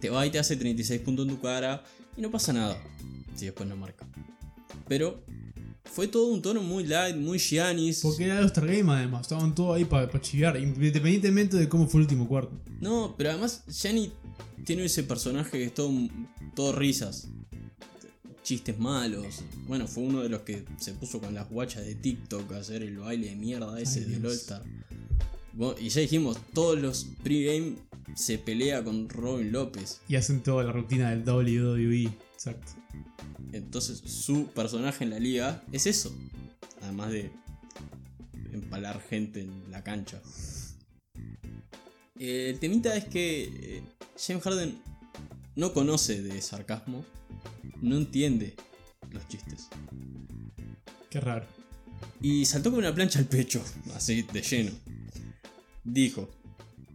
te va y te hace 36 puntos en tu cara y no pasa nada si después no marca. Pero fue todo un tono muy light, muy Giannis. Porque era los Game además, estaban todos ahí para chivar, independientemente de cómo fue el último cuarto. No, pero además Gianni tiene ese personaje que es todo, todo risas. Chistes malos. Bueno, fue uno de los que se puso con las guachas de TikTok a hacer el baile de mierda ese Ay, del Dios. All-Star. Bueno, Y ya dijimos, todos los pregame se pelea con Robin López. Y hacen toda la rutina del WWE. Exacto. Entonces su personaje en la liga es eso. Además de empalar gente en la cancha. Eh, El temita es que eh, James Harden no conoce de sarcasmo, no entiende los chistes. Qué raro. Y saltó con una plancha al pecho, así de lleno. Dijo,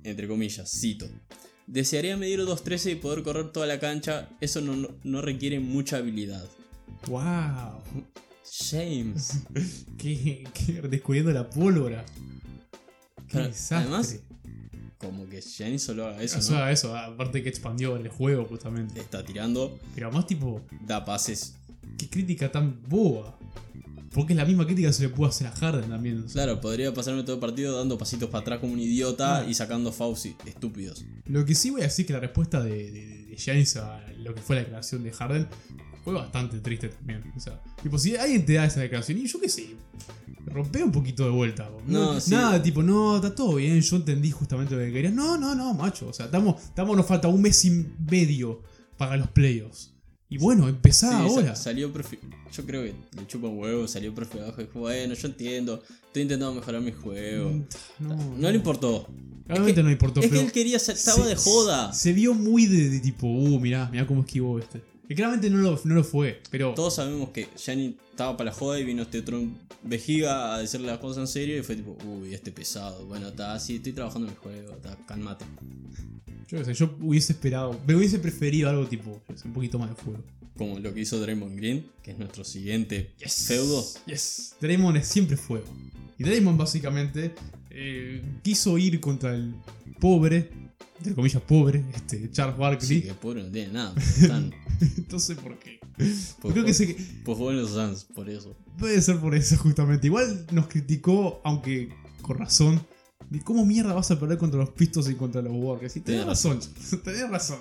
entre comillas, cito, desearía medir 2.13 y poder correr toda la cancha, eso no, no- no requiere mucha habilidad. ¡Wow! James. (laughs) ¿Qué, qué- descubriendo la pólvora. Qué desastre. además, Como que Giannis solo haga eso, o sea, ¿no? eso, aparte que expandió el juego justamente. Está tirando, Pero más tipo, da pases. qué crítica tan boba. Porque es la misma crítica que se le pudo hacer a Harden también. o sea. Claro, podría pasarme todo el partido dando pasitos para atrás como un idiota Ah. y sacando fouls estúpidos. Lo que sí voy a decir que la respuesta de, de, de Giannis a lo que fue la declaración de Harden fue bastante triste también. O sea, tipo, si alguien te da esa declaración, y yo qué sé, rompe un poquito de vuelta. No, No, sí. Nada, tipo, no, está todo bien, yo entendí justamente lo que querías. No, no, no, macho. O sea, estamos, estamos, nos falta un mes y medio para los playoffs. Y bueno, empezá Sí, ahora. salió profe- Yo creo que le chupa un huevo, salió profe abajo y dijo, bueno, yo entiendo, estoy intentando mejorar mi juego. Mm, No, No, le importó. Realmente es que, no le importó. Es que pero él quería, estaba se- de joda. Se vio muy de, de tipo, uh, mirá, mirá cómo esquivó este. Que claramente no lo, no lo fue, pero. Todos sabemos que Gianni estaba para la joda y vino este otro vejiga a decirle las cosas en serio y fue tipo, uy, este pesado. Bueno, está así, estoy trabajando en el juego, está, calmate. Yo qué sé, yo hubiese esperado, me hubiese preferido algo tipo, un poquito más de fuego. Como lo que hizo Draymond Green, que es nuestro siguiente feudo. Yes. Draymond es siempre fuego. Y Draymond básicamente eh, quiso ir contra el pobre, entre comillas pobre, este, Charles Sí, Barkley. que pobre no tiene nada. Están, (laughs) no sé por qué. pues, Creo que se, pues en los Suns, por eso. Puede ser por eso, justamente. Igual nos criticó, aunque con razón, de cómo mierda vas a perder contra los Pistons y contra los Warriors. Y tenés Tenés razón, (laughs) tenés razón.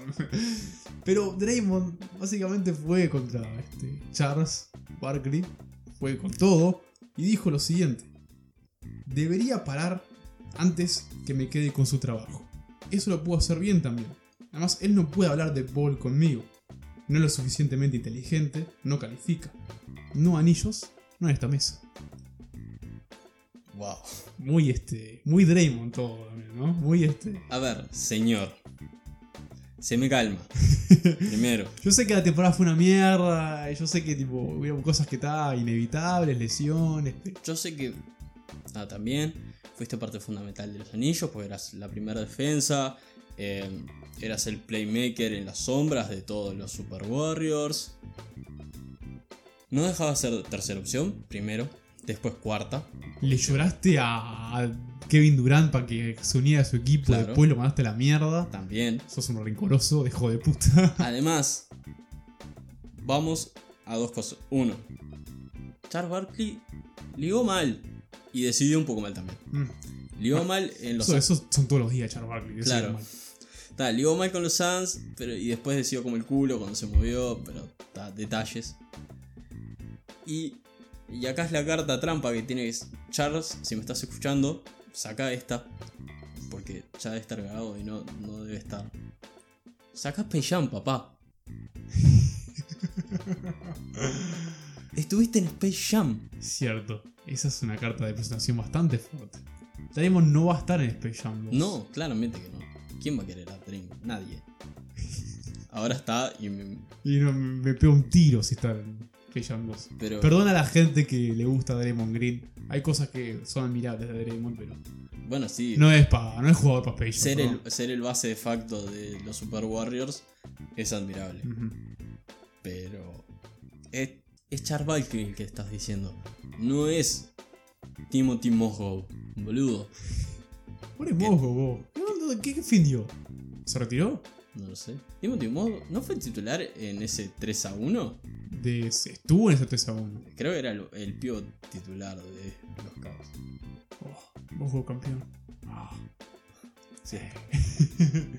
Pero Draymond básicamente fue contra este, Charles Barkley, fue con todo, y dijo lo siguiente. Debería parar antes que me quede con su trabajo. Eso lo puedo hacer bien también. Además, él no puede hablar de ball conmigo. No es lo suficientemente inteligente, no califica. No anillos, no en esta mesa. Wow. Muy este. Muy Draymond todo también, ¿no? Muy este. A ver, señor. Se me calma. (laughs) Primero. Yo sé que la temporada fue una mierda. Yo sé que tipo. Hubieron cosas que estaban inevitables, lesiones. pero- Yo sé que. Ah, también. Fuiste parte fundamental de los anillos, porque eras la primera defensa. eh, eras el playmaker en las sombras de todos los Super Warriors. No dejaba de ser tercera opción, primero. Después cuarta. Le lloraste a Kevin Durant para que se uniera a su equipo. Claro. Después lo mandaste a la mierda. También. Sos un rencoroso, hijo de puta. (laughs) Además, vamos a dos cosas. Uno, Charles Barkley ligó mal y decidió un poco mal también. Mm. Ligó mal en los Eso, eso son todos los días, Charles Barkley. Claro. mal. Ta, ligó mal con los Suns, pero y después decidió como el culo cuando se movió, pero ta, detalles. Y, y acá es la carta trampa que tiene que Charles, si me estás escuchando, saca esta. Porque ya debe estar cagado y no, no debe estar. Saca Space Jam, papá. (laughs) Estuviste en Space Jam. Cierto. Esa es una carta de presentación bastante fuerte. Draymond no va a estar en Space Jam 2. No, claramente que no. ¿Quién va a querer a Dream? Nadie. Ahora está y me- Y no, me pega un tiro si está en Space Jam 2. pero Perdona a la gente que le gusta Draymond Green. Hay cosas que son admirables de Draymond, pero bueno, sí. no es pa, no es jugador para Space Jam. ser, el, ser el base de facto de los Super Warriors es admirable. Pero es, es Charles Barkley el que estás diciendo. No es Timothy Mozgov, boludo. Pobre mojo, vos. ¿Qué, qué, qué fin dio? ¿Se retiró? No lo sé. Timothy Mozgov no fue titular en ese 3 a 1. De, estuvo en ese 3 a 1. Creo que era el, el pivot titular de los Cavs. Oh, mojo campeón. Ah. Sí. (laughs)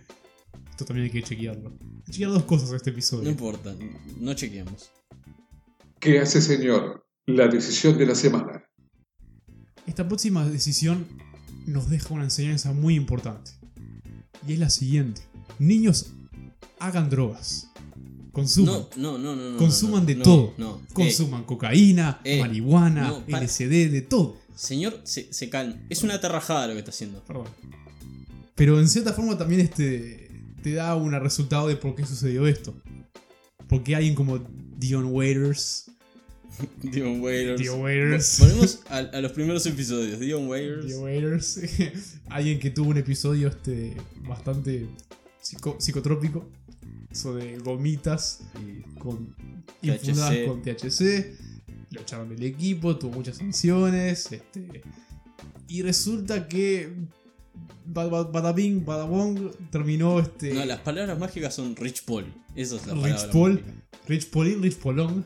Esto también hay que chequearlo. Chequear dos cosas en este episodio. No importa, no chequeamos. ¿Qué hace, señor? La decisión de la semana. Esta próxima decisión nos deja una enseñanza muy importante. Y es la siguiente. Niños, hagan drogas. Consuman. No, no, no, Consuman no, de no, todo. No, Consuman cocaína, eh, marihuana. LSD, de todo. Eh, señor, se, se calma. Es una terrajada lo que está haciendo. Perdón. Pero en cierta forma también este te da un resultado de por qué sucedió esto. Porque alguien como (laughs) Dion Waiters. Dion Waiters. Dion Waiters. Vo- Volvemos a, a los primeros episodios. Dion Waiters. Dion Waiters. (laughs) alguien que tuvo un episodio este bastante psico- psicotrópico. De gomitas y con infundadas THC. con THC. Lo echaron del equipo, tuvo muchas sanciones. Este, y resulta que. Ba- ba- Badabing, Badabong terminó este. No, las palabras mágicas son Rich Paul. Esa es la Rich palabra Paul. mágica. Rich Paulin, Rich Polong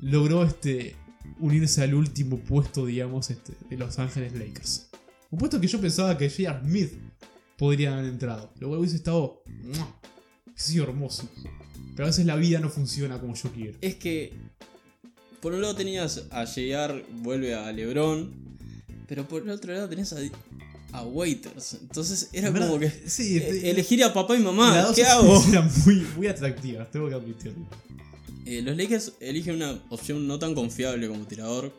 logró este, unirse al último puesto, digamos, este, de Los Ángeles Lakers. Un puesto que yo pensaba que J.R. Smith podría haber entrado. Lo cual hubiese estado. sido hermoso. Pero a veces la vida no funciona como yo quiero. Es que. Por un lado tenías a JR, vuelve a LeBron. Pero por el otro lado tenías a, a Waiters. Entonces era verdad, como que. Sí, eh, este- elegir a papá y mamá. dos ¿Qué hago? eran muy, muy atractivas, tengo que admitirlo. Eh, los Lakers eligen una opción no tan confiable como tirador.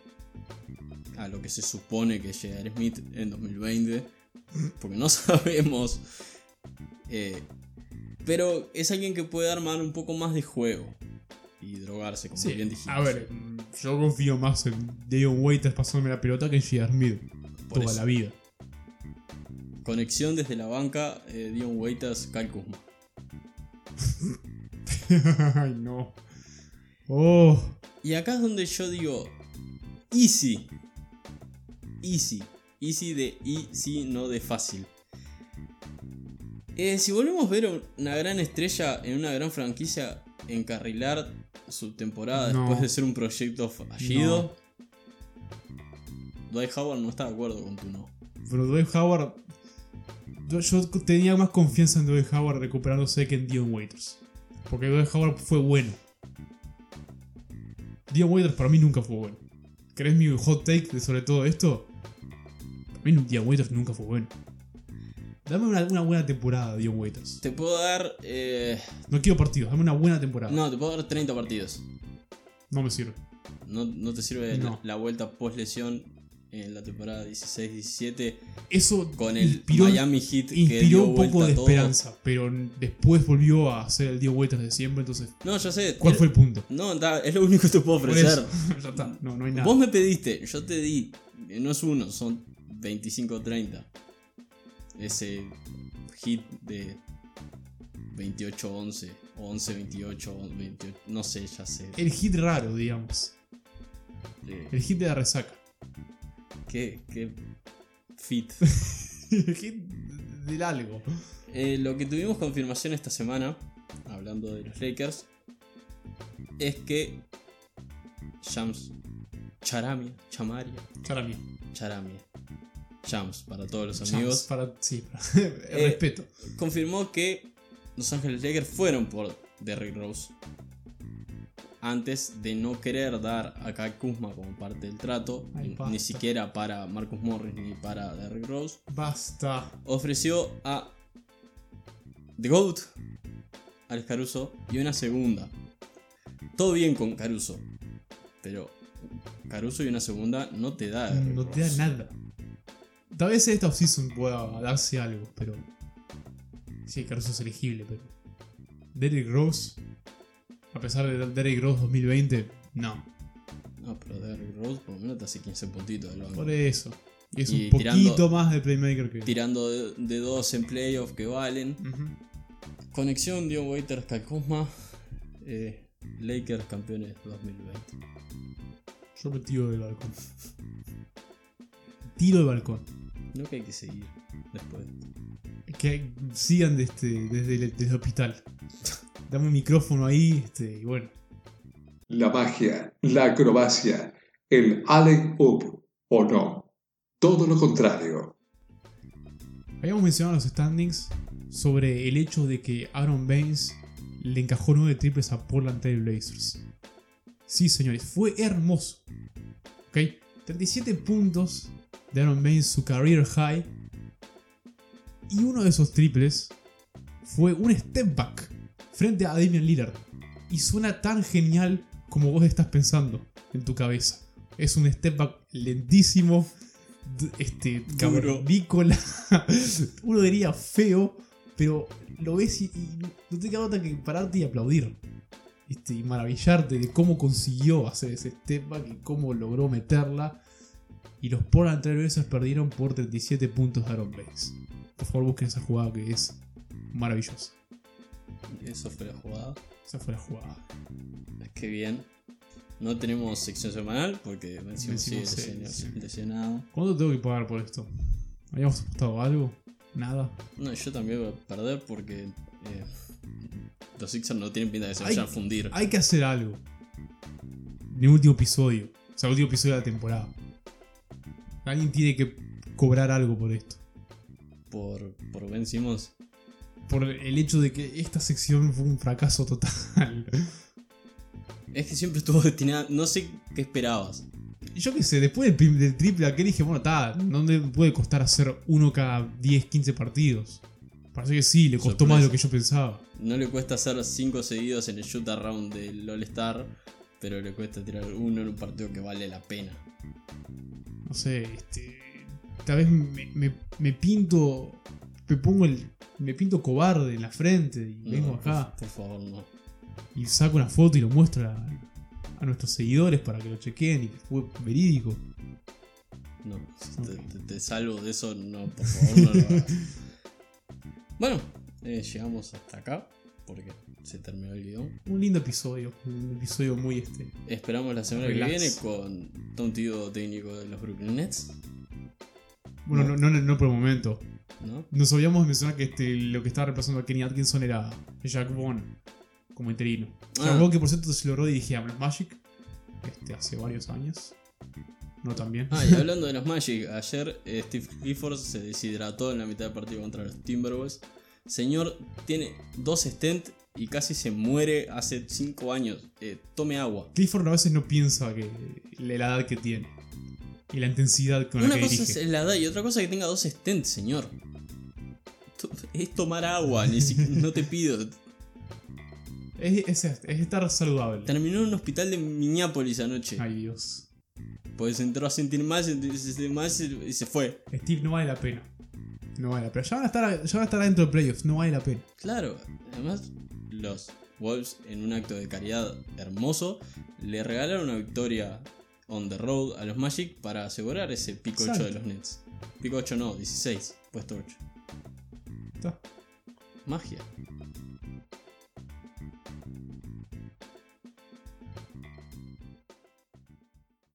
A lo que se supone que es J.R. Smith en 2020. Porque no (laughs) sabemos. Eh, pero es alguien que puede armar un poco más de juego. Y drogarse, como Sí, bien dijimos. a ver, yo confío más en Dion Waiters pasándome la pelota que en J.R. Smith. Por Toda eso. la vida. Conexión desde la banca, eh, Dion Waiters, Kyle Kuzma. (laughs) Ay, no. Oh. Y acá es donde yo digo, easy. Easy. easy de easy, no de fácil. Eh, si volvemos a ver una gran estrella en una gran franquicia encarrilar su temporada No. después de ser un proyecto fallido, Dwight Howard no está de acuerdo con tu no. Pero Dwight Howard. Yo, tenía más confianza en Dwight Howard recuperándose que en Dion Waiters. Porque Dwight Howard fue bueno. Dion Waiters para mí nunca fue bueno. ¿Querés mi hot take de sobre todo esto? Para mí Dion Waiters nunca fue bueno. Dame una, una buena temporada, Dion Waiters. Te puedo dar. eh, No quiero partidos, dame una buena temporada. no, te puedo dar 30 partidos. No me sirve. No, no te sirve No. la, la vuelta post lesión en la temporada 16-17 Eso con el inspiró, Miami Heat que inspiró dio un poco de esperanza. Pero después volvió a ser el Dion Waiters de siempre. Entonces, No, ya sé. ¿cuál era- fue el punto? No, es lo único que te puedo ofrecer. (laughs) ya está. No, no hay nada. Vos me pediste, yo te di. eh, No es uno, son 25-30. Ese hit de 28-11 o 11-28, 28, no sé, ya sé. El hit raro, digamos. Eh, El hit de la resaca. Qué, qué fit. (laughs) El del algo. Eh, lo que tuvimos confirmación esta semana, hablando de los Lakers, es que Shams Charamia, Chamaria, Charamia. Charamia, Shams para todos los amigos, Para, sí, para- (laughs) Eh, respeto. confirmó que Los Ángeles Lakers fueron por Derrick Rose antes de no querer dar a Kai Kuzma como parte del trato, ni- siquiera para Marcus Morris ni para Derrick Rose. Basta. ofreció a The GOAT, Alex Caruso, y una segunda. Todo bien con Caruso, pero Caruso y una segunda no te da. Derrick No te da nada. Tal vez esta offseason pueda darse algo, pero. Sí, Caruso es elegible, pero. Derrick Rose. A pesar de Derrick Rose 2020, no. No, pero Derrick Rose por lo menos te hace 15 puntitos del banco. Por eso. Y es Y un poquito más de playmaker que. Tirando de, de dos en playoff que valen. Conexión Dion Waiters Kuzma. Eh, Lakers campeones 2020. Yo me tiro del balcón. Tiro del balcón. No que hay que seguir después. Que sigan este- desde, el, desde el hospital. (laughs) Dame un micrófono ahí, este, y bueno. La magia, la acrobacia, el Allen Up o no. Todo lo contrario. Habíamos mencionado en los standings sobre el hecho de que Aaron Baines le encajó 9 triples a Portland Trail Blazers. Sí, señores, fue hermoso. ¿Ok? 37 puntos de Aaron Baines, su career high. Y uno de esos triples fue un step back frente a Damian Lillard. Y suena tan genial como vos estás pensando en tu cabeza. Es un step back lentísimo, este, Duro. cavernícola. (laughs) Uno diría feo, pero lo ves y, y no te queda otra que pararte y aplaudir. Este, y maravillarte de cómo consiguió hacer ese step back y cómo logró meterla. Y los Portland Trail Blazers perdieron por 37 puntos de Aaron Baines. Por favor, busquen esa jugada que es maravillosa. Eso fue la jugada. Esa fue la jugada. Qué bien. No tenemos sección semanal porque Vencimos, sí, lesiona- sí. lesionado. ¿Cuánto tengo que pagar por esto? ¿Habíamos apostado algo? Nada. No, yo también voy a perder porque eh, los Sixers no tienen pinta de que se vayan a fundir. Hay que hacer algo. El último episodio. O sea, el último episodio de la temporada. Alguien tiene que cobrar algo por esto. Por, por Ben Simmons. Por el hecho de que esta sección fue un fracaso total. Es que siempre estuvo destinada. No sé qué esperabas. Yo qué sé, después del, triple aquel dije, bueno, está, no me puede costar hacer uno cada 10, 15 partidos. Parece que sí, le costó Sorpresa. más de lo que yo pensaba. No le cuesta hacer 5 seguidos en el shoot around del All-Star. Pero le cuesta tirar uno en un partido que vale la pena. No sé, este. Tal vez me, me- me pinto. Me pongo el. Me pinto cobarde en la frente y No, vengo acá Por, favor, no. y saco una foto y lo muestro a, a nuestros seguidores para que lo chequeen y que fue verídico. No, si te, Ok. te- te salvo de eso, no, por favor, no lo hagas. (laughs) Bueno, eh, llegamos hasta acá porque se terminó el guion. Un lindo episodio, un episodio muy este. Esperamos la semana que viene con Tom Tido técnico de los Brooklyn Nets. Bueno, no, no, no por el momento. ¿no? Nos olvidamos mencionar que este, lo que estaba reemplazando a Kenny Atkinson era Jack Vaughn como interino. Jack Ah. Vaughn que por cierto se logró dirigir a los Magic este, hace varios años. No tan bien. Ah, y (laughs) hablando de los Magic, ayer eh, Steve Clifford se deshidrató en la mitad del partido contra los Timberwolves. Señor, tiene dos stent y casi se muere hace 5 años. Eh, tome agua. Clifford a veces no piensa que la edad que tiene y la intensidad con la Una que cosa dirige. es la edad y otra cosa es que tenga dos stents, señor. Es tomar agua, ni siquiera, (laughs) no te pido. Es, es- es estar saludable. Terminó en un hospital de Minneapolis anoche. Ay Dios. Pues entró a sentir más, se sentir más y se fue. Steve no vale la pena. No vale la pena. Ya van a estar, ya van a estar adentro de playoffs. No vale la pena. Claro, además los Wolves en un acto de caridad hermoso le regalaron una victoria on the road a los Magic para asegurar ese pico 8 de Exacto. los Nets. Pico 8 no, 16, puesto 8. Está. Magia.